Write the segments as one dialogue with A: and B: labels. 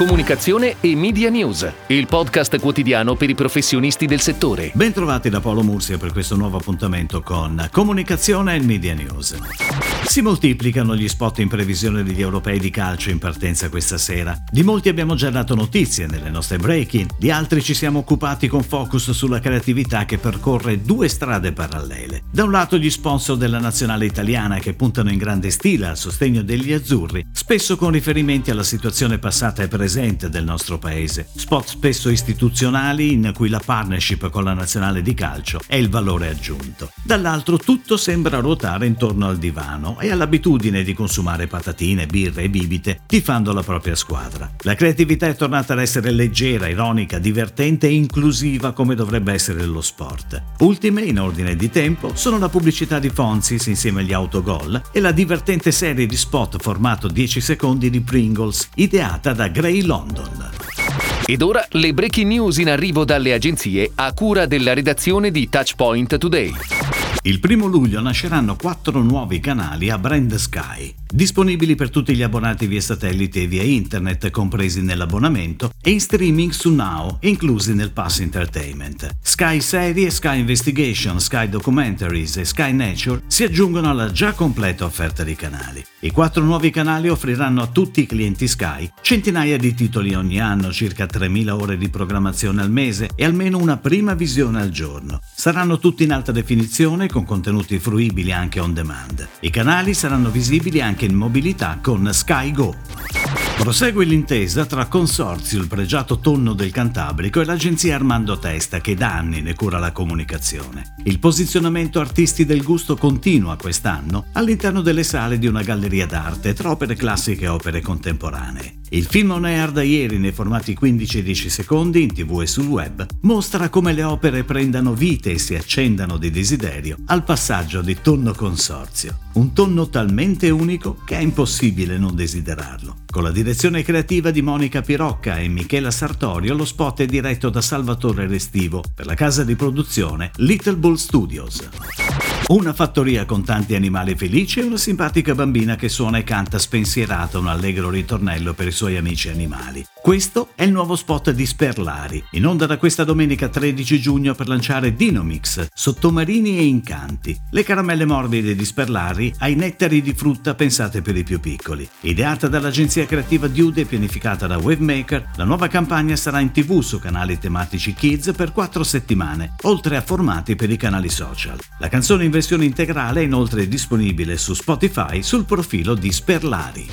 A: Comunicazione e Media News, il podcast quotidiano per i professionisti del settore.
B: Bentrovati da Paolo Mursia per questo nuovo appuntamento con Comunicazione e Media News. Si moltiplicano gli spot in previsione degli europei di calcio in partenza questa sera. Di molti abbiamo già dato notizie nelle nostre break-in, di altri ci siamo occupati con focus sulla creatività che percorre due strade parallele. Da un lato gli sponsor della nazionale italiana che puntano in grande stile al sostegno degli azzurri, spesso con riferimenti alla situazione passata e presente del nostro paese. Spot spesso istituzionali in cui la partnership con la nazionale di calcio è il valore aggiunto. Dall'altro tutto sembra ruotare intorno al divano e all'abitudine di consumare patatine, birre e bibite tifando la propria squadra. La creatività è tornata ad essere leggera, ironica, divertente e inclusiva come dovrebbe essere lo sport. Ultime, in ordine di tempo, sono la pubblicità di Fonzis insieme agli autogol e la divertente serie di spot formato 10 secondi di Pringles, ideata da Gray London.
A: Ed ora le breaking news in arrivo dalle agenzie a cura della redazione di Touchpoint Today.
B: Il primo luglio nasceranno quattro nuovi canali a Brand Sky, disponibili per tutti gli abbonati via satellite e via internet compresi nell'abbonamento e in streaming su Now, inclusi nel Pass Entertainment. Sky Serie, Sky Investigation, Sky Documentaries e Sky Nature si aggiungono alla già completa offerta di canali. I quattro nuovi canali offriranno a tutti i clienti Sky centinaia di titoli ogni anno, circa 3.000 ore di programmazione al mese e almeno una prima visione al giorno. Saranno tutti in alta definizione con contenuti fruibili anche on demand. I canali saranno visibili anche in mobilità con Sky Go. Prosegue l'intesa tra Consorzio, il pregiato tonno del Cantabrico, e l'agenzia Armando Testa, che da anni ne cura la comunicazione. Il posizionamento artisti del gusto continua quest'anno all'interno delle sale di una galleria d'arte tra opere classiche e opere contemporanee. Il film on air da ieri nei formati 15 e 10 secondi in tv e sul web mostra come le opere prendano vite e si accendano di desiderio al passaggio di tonno consorzio. Un tonno talmente unico che è impossibile non desiderarlo. Con la direzione creativa di Monica Pirocca e Michela Sartorio, lo spot è diretto da Salvatore Restivo per la casa di produzione Little Bull Studios. Una fattoria con tanti animali felici e una simpatica bambina che suona e canta spensierata un allegro ritornello per i suoi amici animali. Questo è il nuovo spot di Sperlari, in onda da questa domenica 13 giugno per lanciare Dinomix, sottomarini e incanti, le caramelle morbide di Sperlari ai nettari di frutta pensate per i più piccoli. Ideata dall'agenzia creativa Dude e pianificata da Wavemaker, la nuova campagna sarà in tv su canali tematici Kids per quattro settimane, oltre a formati per i canali social. La canzone in versione integrale è inoltre disponibile su Spotify sul profilo di Sperlari.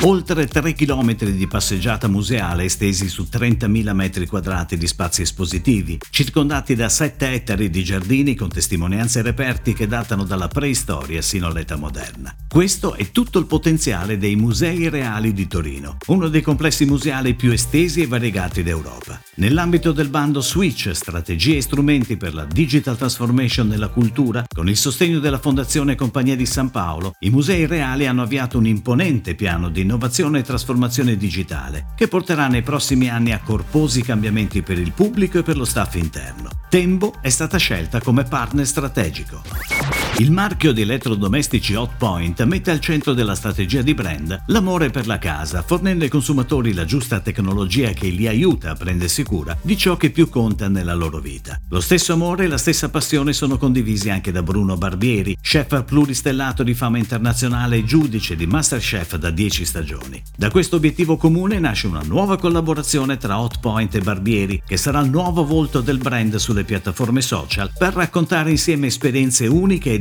B: Oltre 3 km di passeggiata museale estesi su 30.000 metri quadrati di spazi espositivi, circondati da 7 ettari di giardini con testimonianze reperti che datano dalla preistoria sino all'età moderna. Questo è tutto il potenziale dei Musei Reali di Torino, uno dei complessi museali più estesi e variegati d'Europa. Nell'ambito del bando Switch, strategie e strumenti per la digital transformation nella cultura, con il sostegno della Fondazione Compagnia di San Paolo, i Musei Reali hanno avviato un imponente piano di innovazione e trasformazione digitale, che porterà nei prossimi anni a corposi cambiamenti per il pubblico e per lo staff interno. Tembo è stata scelta come partner strategico. Il marchio di elettrodomestici Hotpoint mette al centro della strategia di brand l'amore per la casa, fornendo ai consumatori la giusta tecnologia che li aiuta a prendersi cura di ciò che più conta nella loro vita. Lo stesso amore e la stessa passione sono condivisi anche da Bruno Barbieri, chef pluristellato di fama internazionale e giudice di Masterchef da 10 stagioni. Da questo obiettivo comune nasce una nuova collaborazione tra Hotpoint e Barbieri, che sarà il nuovo volto del brand sulle piattaforme social per raccontare insieme esperienze uniche